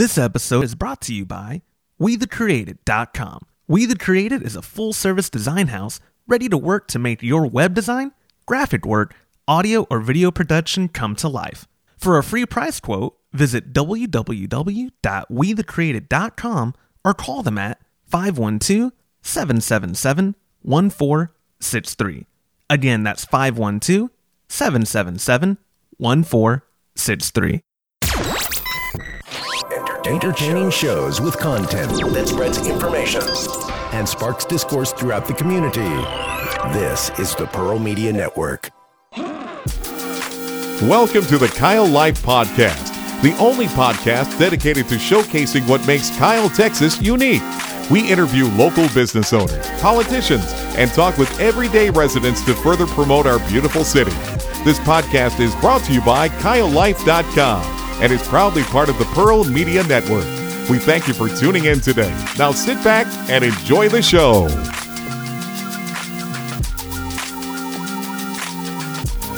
This episode is brought to you by WeTheCreated.com. We The Created is a full service design house ready to work to make your web design, graphic work, audio, or video production come to life. For a free price quote, visit www.wethecreated.com or call them at 512 777 1463. Again, that's 512 777 1463. Entertaining shows with content that spreads information and sparks discourse throughout the community. This is the Pearl Media Network. Welcome to the Kyle Life Podcast, the only podcast dedicated to showcasing what makes Kyle, Texas unique. We interview local business owners, politicians, and talk with everyday residents to further promote our beautiful city. This podcast is brought to you by KyleLife.com and is proudly part of the Pearl Media Network. We thank you for tuning in today. Now sit back and enjoy the show.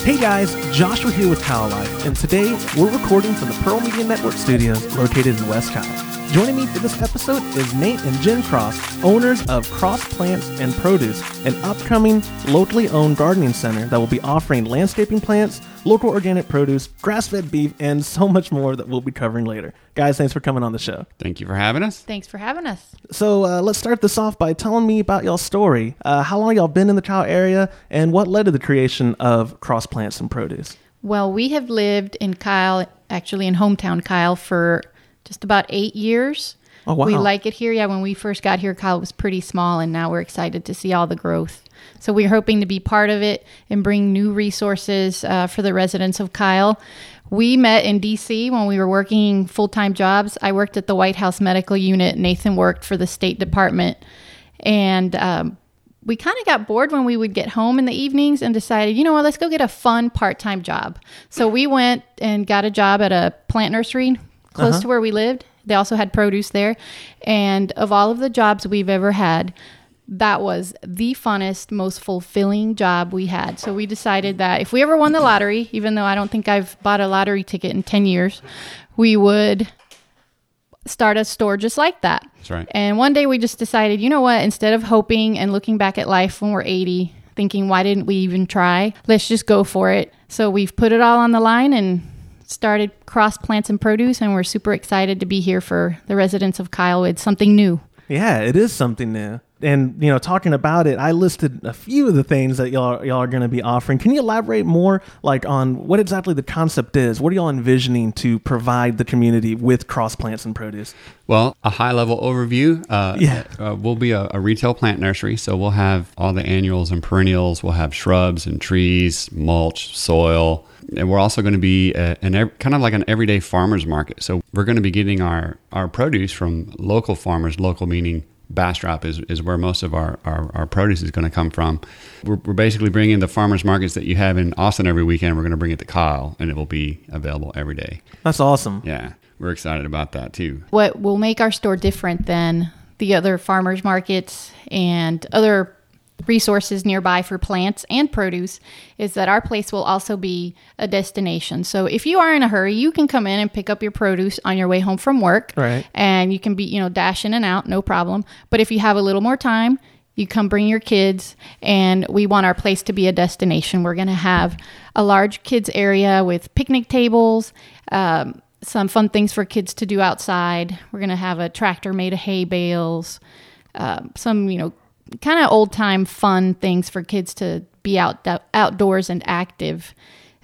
Hey guys, Joshua here with Kyle Life, and today we're recording from the Pearl Media Network studios located in West Kyle. Joining me for this episode is Nate and Jen Cross, owners of Cross Plants and Produce, an upcoming locally owned gardening center that will be offering landscaping plants, local organic produce, grass fed beef, and so much more that we'll be covering later. Guys, thanks for coming on the show. Thank you for having us. Thanks for having us. So uh, let's start this off by telling me about y'all's story. Uh, how long y'all been in the Kyle area, and what led to the creation of Cross Plants and Produce? Well, we have lived in Kyle, actually in hometown Kyle, for just about eight years. Oh, wow. We like it here. Yeah, when we first got here, Kyle was pretty small, and now we're excited to see all the growth. So we're hoping to be part of it and bring new resources uh, for the residents of Kyle. We met in DC when we were working full time jobs. I worked at the White House Medical Unit. Nathan worked for the State Department. And um, we kind of got bored when we would get home in the evenings and decided, you know what, let's go get a fun part time job. So we went and got a job at a plant nursery close uh-huh. to where we lived. They also had produce there. And of all of the jobs we've ever had, that was the funnest, most fulfilling job we had. So we decided that if we ever won the lottery, even though I don't think I've bought a lottery ticket in 10 years, we would start a store just like that. That's right. And one day we just decided, you know what, instead of hoping and looking back at life when we're 80, thinking, why didn't we even try? Let's just go for it. So we've put it all on the line and started Cross Plants and Produce, and we're super excited to be here for the residents of Kyle with something new. Yeah, it is something new. And you know, talking about it, I listed a few of the things that y'all y'all are going to be offering. Can you elaborate more, like on what exactly the concept is? What are y'all envisioning to provide the community with cross plants and produce? Well, a high level overview. Uh, Yeah. Uh, we'll be a, a retail plant nursery, so we'll have all the annuals and perennials. We'll have shrubs and trees, mulch, soil, and we're also going to be a, an kind of like an everyday farmers market. So we're going to be getting our our produce from local farmers. Local meaning Bastrop is, is where most of our, our, our produce is going to come from. We're, we're basically bringing the farmers markets that you have in Austin every weekend. We're going to bring it to Kyle, and it will be available every day. That's awesome. Yeah, we're excited about that too. What will make our store different than the other farmers markets and other resources nearby for plants and produce is that our place will also be a destination. So if you are in a hurry, you can come in and pick up your produce on your way home from work. Right. And you can be, you know, dash in and out, no problem. But if you have a little more time, you come bring your kids and we want our place to be a destination. We're going to have a large kids area with picnic tables, um, some fun things for kids to do outside. We're going to have a tractor made of hay bales, um, some, you know, kind of old time fun things for kids to be out outdoors and active.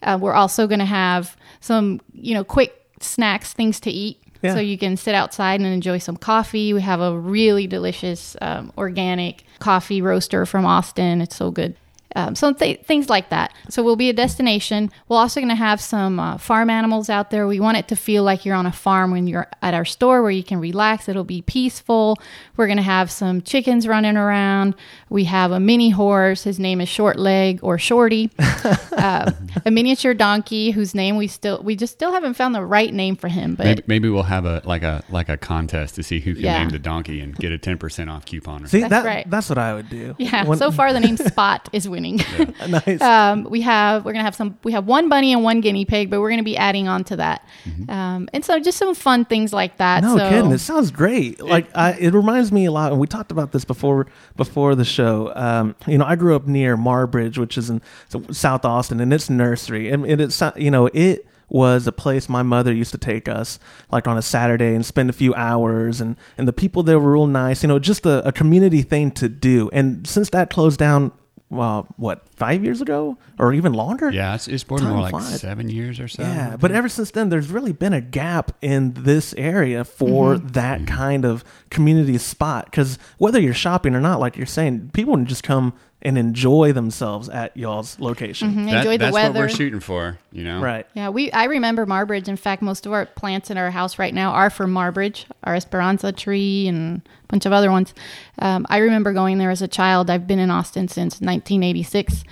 Uh, we're also going to have some, you know, quick snacks, things to eat. Yeah. So you can sit outside and enjoy some coffee. We have a really delicious um, organic coffee roaster from Austin. It's so good. Um, so th- things like that. So we'll be a destination. We're also going to have some uh, farm animals out there. We want it to feel like you're on a farm when you're at our store where you can relax. It'll be peaceful. We're going to have some chickens running around. We have a mini horse. His name is Short Leg or Shorty. uh, a miniature donkey whose name we still we just still haven't found the right name for him. But Maybe, maybe we'll have a like a like a contest to see who can Yeah. name the donkey and get a ten percent off coupon. Or See, That's that right. that's what I would do. yeah, When- so far the name Spot is winning. winning. nice. um, we have we're gonna have some we have one bunny and one guinea pig, but we're gonna be adding on to that, Mm-hmm. um, and so just some fun things like that. No so, kidding. It sounds great. Like I, it reminds me a lot. And we talked about this before before the show. Um, you know, I grew up near Marbridge, which is in South Austin, and it's nursery, and, and it's you know it was a place my mother used to take us like on a Saturday and spend a few hours and and the people there were real nice you know just a, a community thing to do and since that closed down well what five years ago or even longer Yeah, it's, it's more, Time more like flies. seven years or so. yeah, but ever since then, there's really been a gap in this area for Mm-hmm. that kind of community spot. Because whether you're shopping or not, like you're saying, people just come and enjoy themselves at y'all's location. Mhm, That- enjoy the that's weather. what we're shooting for. You know, Right. Yeah, we I remember Marbridge. In fact, most of our plants in our house right now are from Marbridge, our Esperanza tree and a bunch of other ones. Um, I remember going there as a child. I've been in Austin since 1986.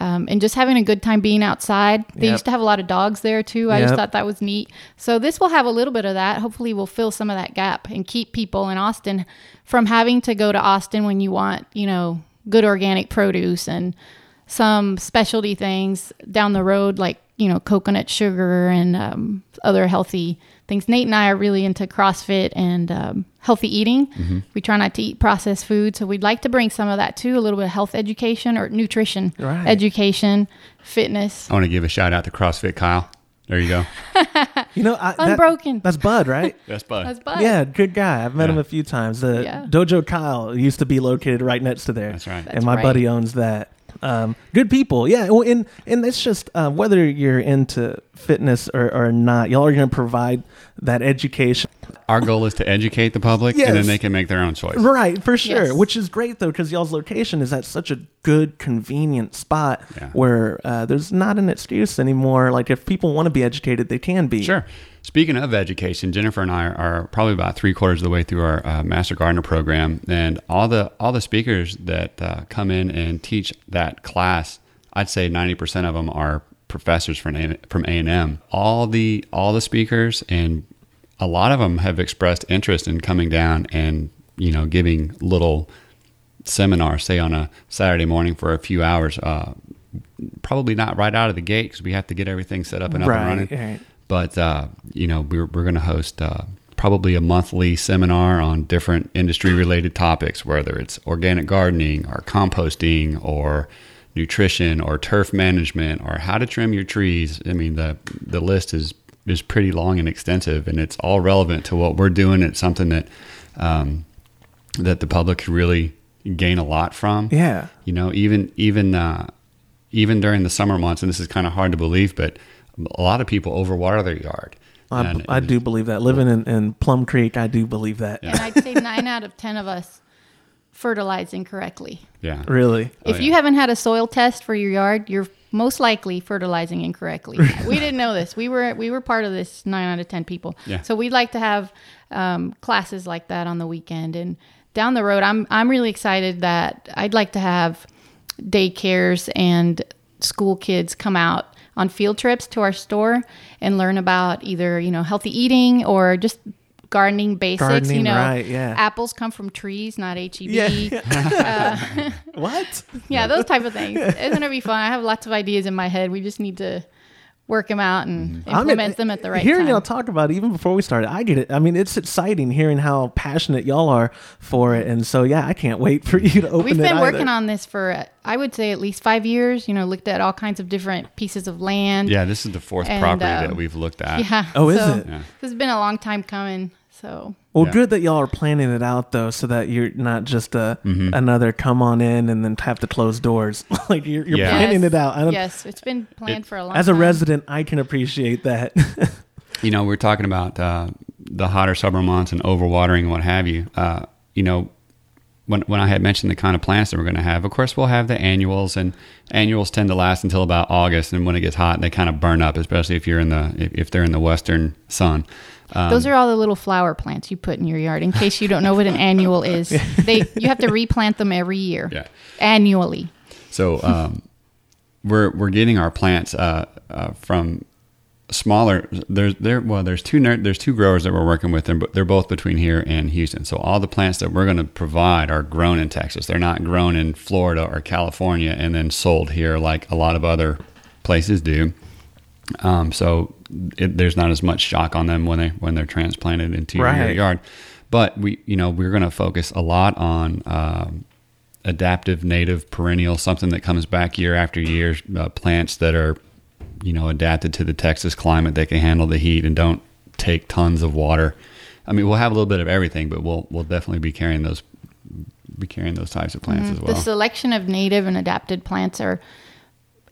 Um, and just having a good time being outside. They Yep. used to have a lot of dogs there too. I just thought that was neat. So this will have a little bit of that. Hopefully, we'll fill some of that gap and keep people in Austin from having to go to Austin when you want, you know, good organic produce and some specialty things down the road, like you know, coconut sugar and um, other healthy things. Nate and I are really into CrossFit and um, healthy eating. Mm-hmm. We try not to eat processed food, so we'd like to bring some of that too. A little bit of health education or nutrition Right. education, fitness. I want to give a shout out to CrossFit Kyle. There you go. You know, I, that- Unbroken. that's Bud, right? That's Bud. That's Bud. Yeah, good guy. I've met him a few times. The Yeah. Dojo Kyle used to be located right next to there. That's right. and That's my right. buddy owns that. Um, good people, yeah. Well, and and it's just uh, whether you're into fitness or, or not, y'all are going to provide that education. Our goal is to educate the public, and then they can make their own choice. Right, for sure. Yes. Which is great though, because y'all's location is at such a good, convenient spot Yeah. where uh, there's not an excuse anymore. Like if people want to be educated, they can be. Sure. Speaking of education, Jennifer and I are, probably about three quarters of the way through our uh, Master Gardener program, and all the all the speakers that uh, come in and teach that class, I'd say ninety percent of them are professors from A- from A and M. All the all the speakers and a lot of them have expressed interest in coming down and you know giving little seminars, say on a Saturday morning for a few hours. Uh, probably not right out of the gate because we have to get everything set up and up Right, and running. right. But uh, you know, we're we're going to host uh, probably a monthly seminar on different industry related topics, whether it's organic gardening or composting or nutrition or turf management or how to trim your trees. I mean, the the list is is pretty long and extensive, and it's all relevant to what we're doing. It's something that um, that the public can really gain a lot from. Yeah. You know, even even uh, even during the summer months, and this is kind of hard to believe, but a lot of people overwater their yard. I, And- I do believe that. Living in, in Plum Creek, I do believe that. And I'd say nine out of 10 of us fertilize incorrectly. Yeah. Really. If you yeah. haven't had a soil test for your yard, you're most likely fertilizing incorrectly. we didn't know this. We were we were part of this nine out of ten people. Yeah. So we'd like to have um, classes like that on the weekend and down the road. I'm I'm really excited that I'd like to have daycares and school kids come out on field trips to our store and learn about either you know healthy eating or just gardening basics. you Gardening, know, right, yeah. apples come from trees, not HEB. Yeah. Uh, what? Yeah, those type of things. It's gonna be fun. I have lots of ideas in my head. We just need to work them out and I'm implement them at the right time. hearing time. y'all talk about it even before we started, I get it. I mean, it's exciting hearing how passionate y'all are for it, and so yeah, I can't wait for you to open We've it. been either. working on this for uh, I would say at least five years. You know, looked at all kinds of different pieces of land. Yeah, this is the fourth And, property um, that we've looked at. Yeah. Oh, is it? Yeah. This has been a long time coming. So Well, Yeah. good that y'all are planning it out though, so that you're not just a Mm-hmm. another come on in and then have to close doors. like you're, you're Yeah. planning Yes. it out. I don't, yes, it's been planned It- for a long time. As a time. resident, I can appreciate that. you know, we're talking about uh, the hotter summer months and overwatering and what have you. Uh, you know, when when I had mentioned the kind of plants that we're going to have, of course, we'll have the annuals, and annuals tend to last until about August, and when it gets hot, they kind of burn up, especially if you're in the if, if they're in the western sun. Um, Those are all the little flower plants you put in your yard. In case you don't know what an annual is, they you have to replant them every year. Yeah. Annually. So um, we're we're getting our plants uh, uh, from smaller. There's there well, there's two there's two growers that we're working with, and they're both between here and Houston. So all the plants that we're going to provide are grown in Texas. They're not grown in Florida or California and then sold here like a lot of other places do. Um, so it, there's not as much shock on them when they when they're transplanted into your Right. yard. But we, you know, we're going to focus a lot on um, adaptive, native, perennial, something that comes back year after year. Uh, plants that are, you know, adapted to the Texas climate. They can handle the heat and don't take tons of water. I mean, we'll have a little bit of everything, but we'll we'll definitely be carrying those be carrying those types of plants as well. The selection of native and adapted plants are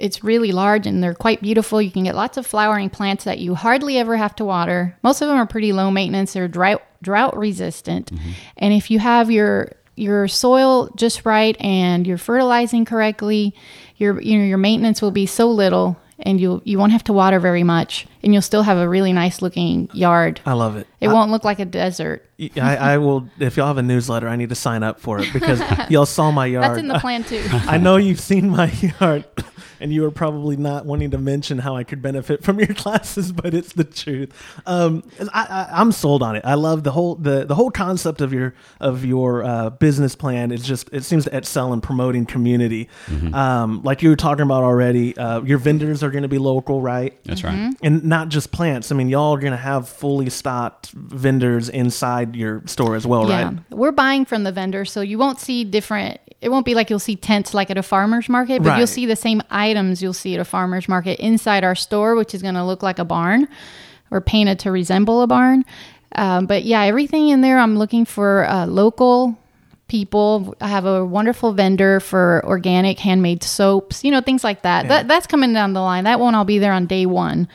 it's really large and they're quite beautiful. You can get lots of flowering plants that you hardly ever have to water. Most of them are pretty low maintenance. They're drought drought resistant. Mm-hmm. And if you have your your soil just right and you're fertilizing correctly, your you know your maintenance will be so little and you you won't have to water very much and you'll still have a really nice looking yard. I love it. It I- won't look like a desert. I, I will. If y'all have a newsletter, I need to sign up for it because y'all saw my yard. That's in the plan too. I know you've seen my yard, and you were probably not wanting to mention how I could benefit from your classes, but it's the truth. Um, I, I, I'm sold on it. I love the whole the, the whole concept of your of your uh, business plan. It's just it seems to excel in promoting community. Um, like you were talking about already, uh, your vendors are going to be local, right? That's right. and not just plants. I mean, y'all are going to have fully stocked vendors inside your store as well, Yeah, right? we're buying from the vendor, so you won't see different. It won't be like you'll see tents like at a farmer's market, but Right. you'll see the same items you'll see at a farmer's market inside our store, which is going to look like a barn or painted to resemble a barn. Um, but yeah, everything in there, I'm looking for uh, local people. I have a wonderful vendor for organic handmade soaps, you know, things like that. that that's coming down the line. That won't all be there on day one.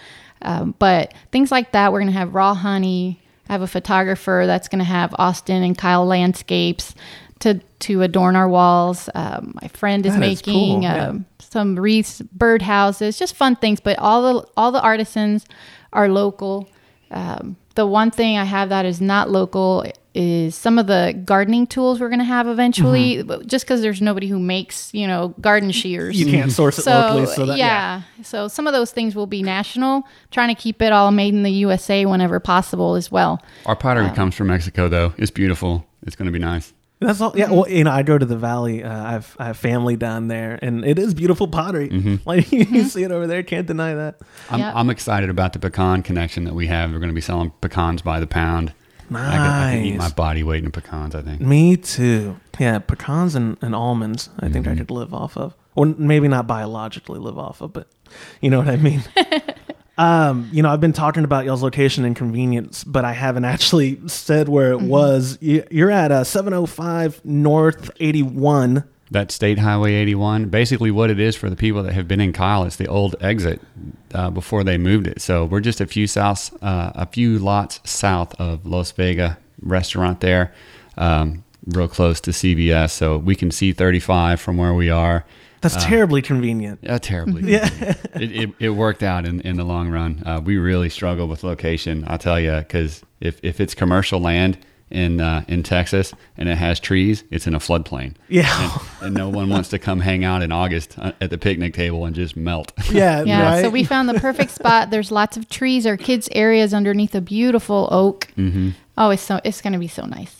Um, but things like that, we're going to have raw honey. I have a photographer that's going to have Austin and Kyle landscapes to to adorn our walls. Um, my friend is That is making cool, yeah. um, some wreaths, bird houses, just fun things. But all the all the artisans are local. Um, the one thing I have that is not local is some of the gardening tools we're going to have eventually. Mm-hmm. Just because there's nobody who makes you know garden shears, You can't source it so, locally, so that yeah. So some of those things will be national. Trying to keep it all made in the USA whenever possible as well. Our pottery comes from Mexico, though. It's beautiful. It's going to be nice. That's all. Yeah. Well, you know, I go to the valley. Uh, I have I have family down there, and it is beautiful pottery. Like you see it over there. Can't deny that. I'm, Yep. I'm excited about the pecan connection that we have. We're going to be selling pecans by the pound. I, could, I could eat my body weight in pecans, I think. Me too. Yeah, pecans and, and almonds. I think Mm-hmm. I could live off of. Or maybe not biologically live off of, but you know what I mean. um, you know, I've been talking about y'all's location and convenience, but I haven't actually said where Mm-hmm. it was. You, you're at uh, 705 North 81. That State Highway 81, basically what it is for the people that have been in Kyle, it's the old exit uh, before they moved it. So we're just a few south, uh, a few lots south of Los Vega restaurant there, um, real close to CVS. So we can see 35 from where we are. That's terribly convenient. Yeah, terribly. Yeah, it, it, it worked out in, in the long run. Uh, we really struggle with location. I'll tell you, because if, if it's commercial land in uh, in Texas and it has trees, it's in a floodplain. Yeah. and, and no one wants to come hang out in August uh, at the picnic table and just melt. Yeah, Yeah, right. so we found the perfect spot. There's lots of trees Our kids areas underneath a beautiful oak. Mm-hmm. Oh, it's so it's going to be so nice.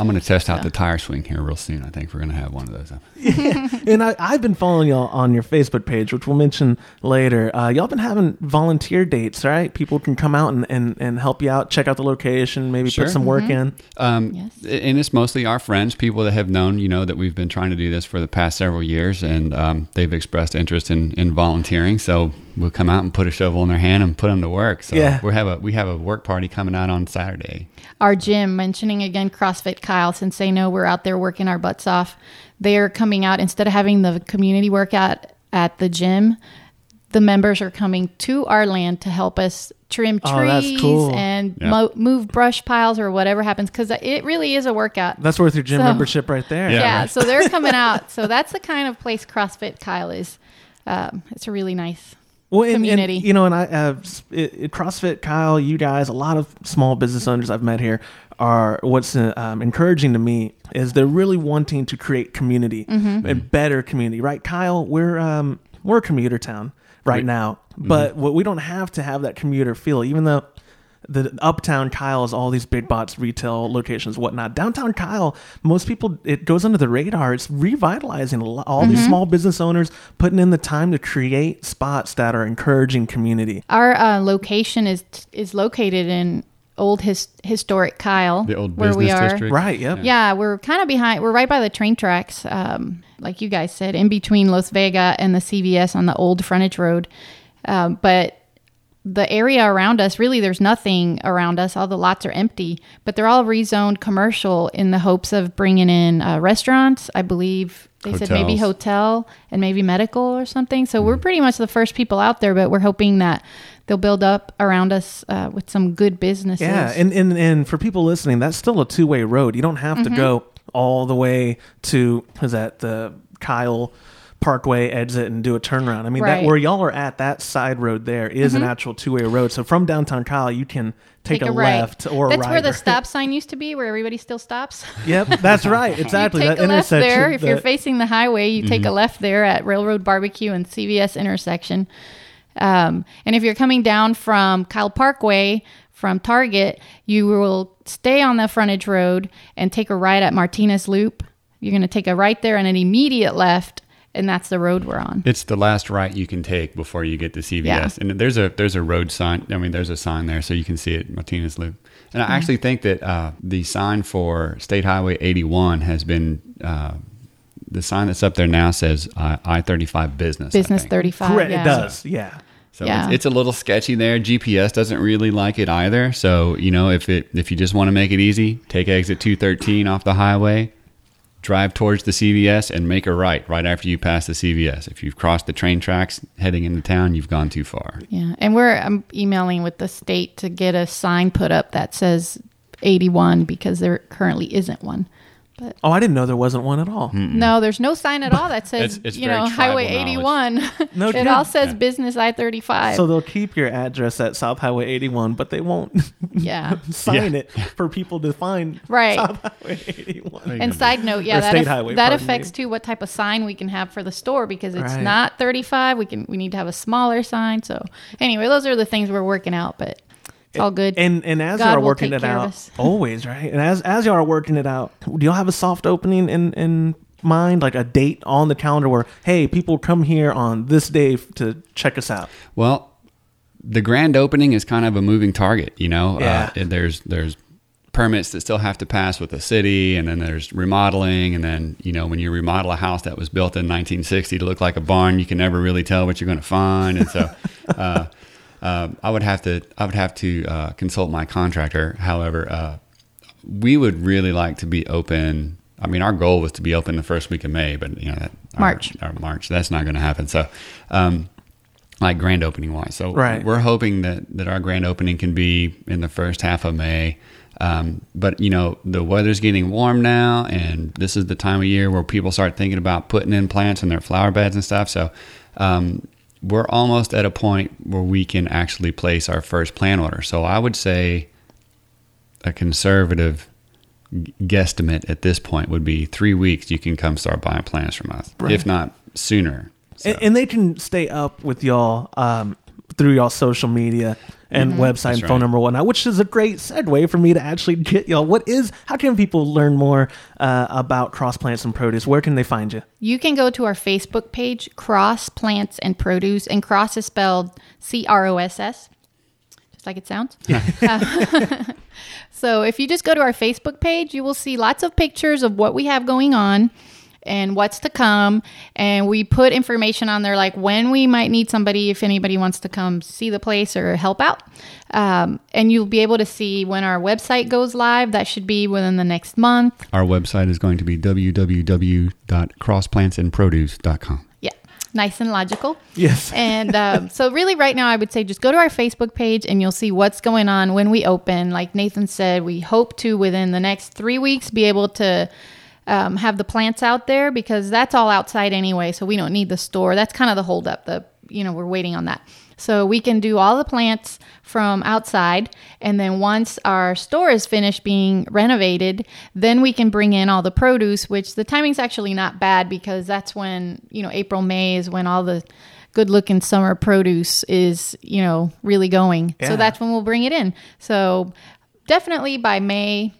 I'm going to test out the tire swing here real soon. I think we're going to have one of those. and I, I've been following y'all on your Facebook page, which we'll mention later. Uh, y'all been having volunteer dates, right? People can come out and, and, and help you out, check out the location, maybe Sure. put some work in. Um, Yes. And it's mostly our friends, people that have known, you know, that we've been trying to do this for the past several years, and um, they've expressed interest in, in volunteering. So we'll come out and put a shovel in their hand and put them to work. So Yeah. we have a we have a work party coming out on Saturday. Our gym, mentioning again CrossFit Kyle, since they know we're out there working our butts off, they're coming out instead of having the community workout at the gym. The members are coming to our land to help us trim trees Oh, that's cool. and Yeah. mo- move brush piles or whatever happens because it really is a workout. That's worth your gym So- membership right there. Yeah. yeah, right. so they're coming out. So that's the kind of place CrossFit Kyle is. Um, it's a really nice. Well, and, and, you know, and I uh, it, it- CrossFit, Kyle, you guys, a lot of small business owners I've met here are what's uh, um, encouraging to me is they're really wanting to create community, Mm-hmm. a better community, right? Kyle, we're um, we're a commuter town. right now. But what we don't have to have that commuter feel, even though the uptown Kyle is all these big box retail locations, whatnot. Downtown Kyle, most people it goes under the radar. It's revitalizing a lo- all these small business owners putting in the time to create spots that are encouraging community. Our uh, location is is located in old his, historic Kyle, The old where we are. district. Right. Yep. Yeah, we're kind of behind. We're right by the train tracks, um, like you guys said, in between Los Vega and the CVS on the old frontage road. Um, but the area around us, really, there's nothing around us. All the lots are empty, but they're all rezoned commercial in the hopes of bringing in uh, restaurants. I believe they said maybe hotel and maybe medical or something. So we're pretty much the first people out there, but we're hoping that they'll build up around us uh, with some good businesses. Yeah, and, and and for people listening, that's still a two way road. You don't have Mm-hmm. to go all the way to is that the Kyle Parkway exit and do a turnaround. I mean, Right. Mm-hmm. where y'all are at that side road there is an actual two way road. So from downtown Kyle, you can take, a, right. left or a That's right. where the stop sign used to be, where everybody still stops. Yep, that's right. Exactly. you take that a left intersection. there. If you're facing the highway, you take a left there at Railroad Barbecue and CVS intersection. Um, and if you're coming down from Kyle Parkway from Target, you will stay on the frontage road and take a right at Martinez Loop. You're going to take a right there and an immediate left, and that's the road we're on. It's the last right you can take before you get to CVS, Yeah. and there's a there's a road sign. I mean, there's a sign there, so you can see it, Martinez Loop. And I actually think that uh, the sign for State Highway 81 has been uh, the sign that's up there now says uh, I-35 business. Business 35. correct. yeah. It does. Yeah. So Yeah. it's, it's a little sketchy there. GPS doesn't really like it either. So you know, if it if you just want to make it easy, take exit 213 off the highway, drive towards the CVS, and make a right right after you pass the CVS. If you've crossed the train tracks heading into town, you've gone too far. Yeah, and we're I'm emailing with the state to get a sign put up that says 81 because there currently isn't one. But Oh, I didn't know there wasn't one at all. no, there's no sign at all that says It's- it's you know Highway 81. No it all says business I-35. So they'll keep your address at South Highway 81, but they won't yeah. sign it for people to find Right. South Highway 81. And side note, yeah, that, state aff- highway, that affects me. too what type of sign we can have for the store because it's Right. not 35. We can we need to have a smaller sign. So anyway, those are the things we're working out, but it's all good. And and as God y'all are working it out, always right. And as as y'all are working it out, do y'all have a soft opening in in mind, like a date on the calendar where hey, people come here on this day to check us out? Well, the grand opening is kind of a moving target. You know, Yeah. uh, there's there's permits that still have to pass with the city, and then there's remodeling, and then you know when you remodel a house that was built in 1960 to look like a barn, you can never really tell what you're going to find, and so. Uh, uh, I would have to I would have to uh, consult my contractor. However, uh, we would really like to be open. I mean, our goal was to be open the first week of May, but you know, that, our- March. our, March, that's not going to happen. So, um, like grand opening wise, so Right. we're hoping that that our grand opening can be in the first half of May. Um, but you know, the weather's getting warm now, and this is the time of year where people start thinking about putting in plants in their flower beds and stuff. So. Um, we're almost at a point where we can actually place our first plan order. So I would say a conservative guesstimate at this point would be three weeks. You can come start buying plants from us, Right. if not sooner. So, And, and they can stay up with y'all um, through y'all social media and website and Mm-hmm. That's phone right. number whatnot, which is a great segue for me to actually get y'all. What is? How can people learn more uh, about cross plants and produce? Where can they find you? You can go to our Facebook page, Cross Plants and Produce, and Cross is spelled C R O S S, just like it sounds. Uh, so if you just go to our Facebook page, you will see lots of pictures of what we have going on and what's to come. And we put information on there like when we might need somebody, if anybody wants to come see the place or help out. Um, and you'll be able to see when our website goes live. That should be within the next month. our website is going to be www.crossplantandproduce.com. Yeah, nice and logical. Yes. And um, so, really, right now, I would say just go to our Facebook page and you'll see what's going on when we open. Like Nathan said, we hope to within the next three weeks be able to um, have the plants out there because that's all outside anyway. So we don't need the store. That's kind of the holdup. The you know we're waiting on that. So we can do all the plants from outside, and then once our store is finished being renovated, then we can bring in all the produce. Which the timing's actually not bad because that's when you know April May is when all the good looking summer produce is, you know, really going. Yeah. So that's when we'll bring it in. So definitely by May,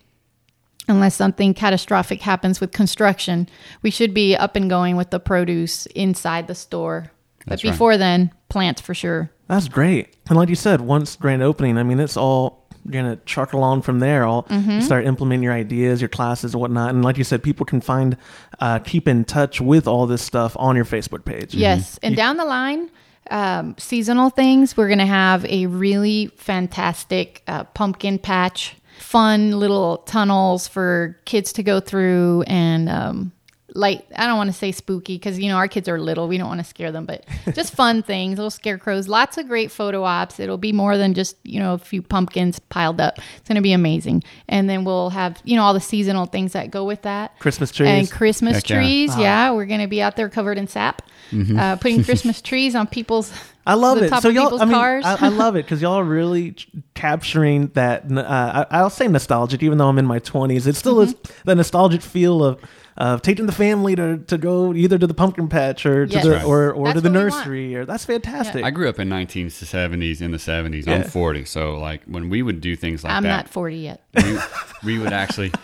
unless something catastrophic happens with construction, we should be up and going with the produce inside the store. That's but right. before then, plants for sure. That's great. And like you said, once grand opening, I mean, it's all you're gonna truck along from there. All Mm-hmm. start implementing your ideas, your classes, and whatnot. And like you said, people can find, uh, keep in touch with all this stuff on your Facebook page. Yes. And down the line, um, seasonal things, we're going to have a really fantastic uh, pumpkin patch, fun little tunnels for kids to go through and, um, light i don't want to say spooky because you know our kids are little we don't want to scare them but just fun things little scarecrows lots of great photo ops it'll be more than just you know a few pumpkins piled up it's going to be amazing and then we'll have you know all the seasonal things that go with that Christmas trees. and Christmas Heck yeah. trees. Yeah, we're going to be out there covered in sap, uh, putting Christmas trees on people's. I love it. So y'all, I mean, cars. I, I love it because y'all are really ch- capturing that. Uh, I, I'll say nostalgic, even though I'm in my 20s. It still is Mm-hmm. the nostalgic feel of of taking the family to, to go either to the pumpkin patch or to Yes. the or, or That's to the what we want. nursery. Or that's fantastic. I grew up in 1970s, in the 70s. Yeah. I'm 40, so like when we would do things like I'm that, not 40 yet. we, we would actually.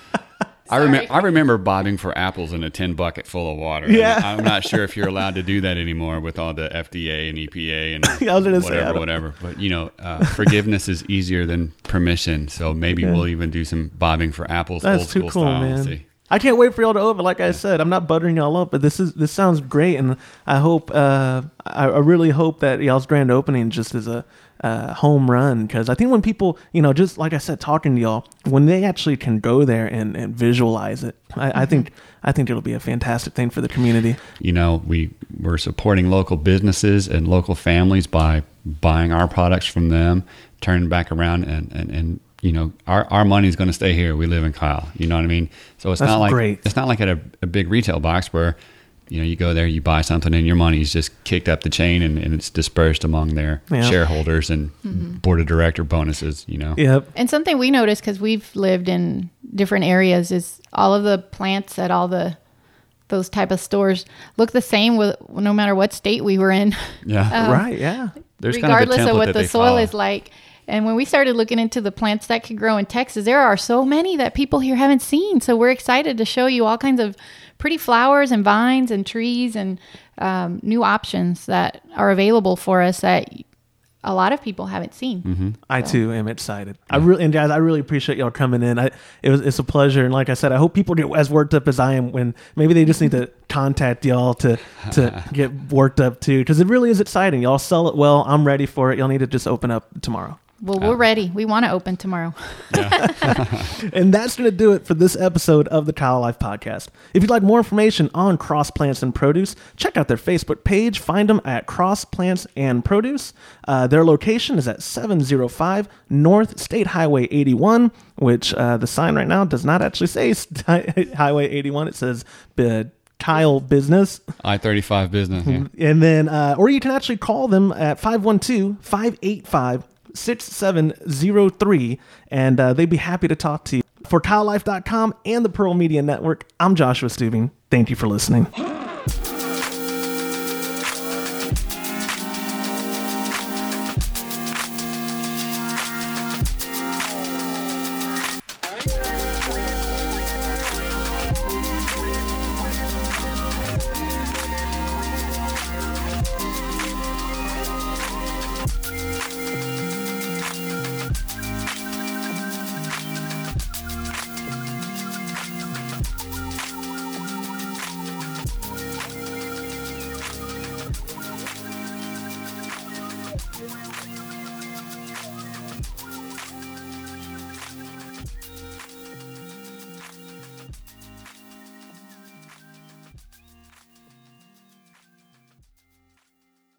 I remember. I remember bobbing for apples in a tin bucket full of water. Yeah. I'm not sure if you're allowed to do that anymore with all the FDA and EPA and whatever, whatever. But you know, uh, forgiveness is easier than permission. So maybe we'll even do some bobbing for apples, That's old too school cool, style. man. We'll. I can't wait for y'all to open. Like I said, I'm not buttering y'all up, but this is this sounds great, and I hope uh, I, I really hope that y'all's grand opening just is a uh, home run because I think when people, you know, just like I said, talking to y'all, when they actually can go there and, and visualize it, I, I think I think it'll be a fantastic thing for the community. you know we we're supporting local businesses and local families by buying our products from them turning back around and and, and you know our, our money is going to stay here we live in kyle you know what i mean so it's That's not like great. it's not like at a, a big retail box where you know you go there you buy something and your money is just kicked up the chain and, and it's dispersed among their Yeah. shareholders and mm-hmm. board of director bonuses you know Yep. And something we noticed because we've lived in different areas is all of the plants at all the those type of stores look the same with no matter what state we were in. yeah um, right. Yeah. there's kind of a regardless of, what that the soil follow. is like. And when we started looking into the plants that could grow in Texas, there are so many that people here haven't seen. So we're excited to show you all kinds of pretty flowers and vines and trees and um, new options that are available for us that a lot of people haven't seen. Mm-hmm. I too am excited. I really and guys, I really appreciate y'all coming in. I it was it's a pleasure, and like I said, I hope people get as worked up as I am. When maybe they just need to contact y'all to to get worked up too, because it really is exciting. Y'all sell it well. I'm ready for it. Y'all need to just open up tomorrow. Well, we're ready. We want to open tomorrow. And that's going to do it for this episode of the Kyle Life Podcast. If you'd like more information on Cross Plants and Produce, check out their Facebook page. Find them at Cross Plants and Produce. Uh, their location is at 705 North State Highway 81, which uh, the sign right now does not actually say Highway 81. It says uh, Kyle Business. i-35 business yeah. And then, uh, or you can actually call them at 512 585 6703, and uh, they'd be happy to talk to you. For KyleLife.com and the Pearl Media Network, I'm Joshua Stubing. Thank you for listening.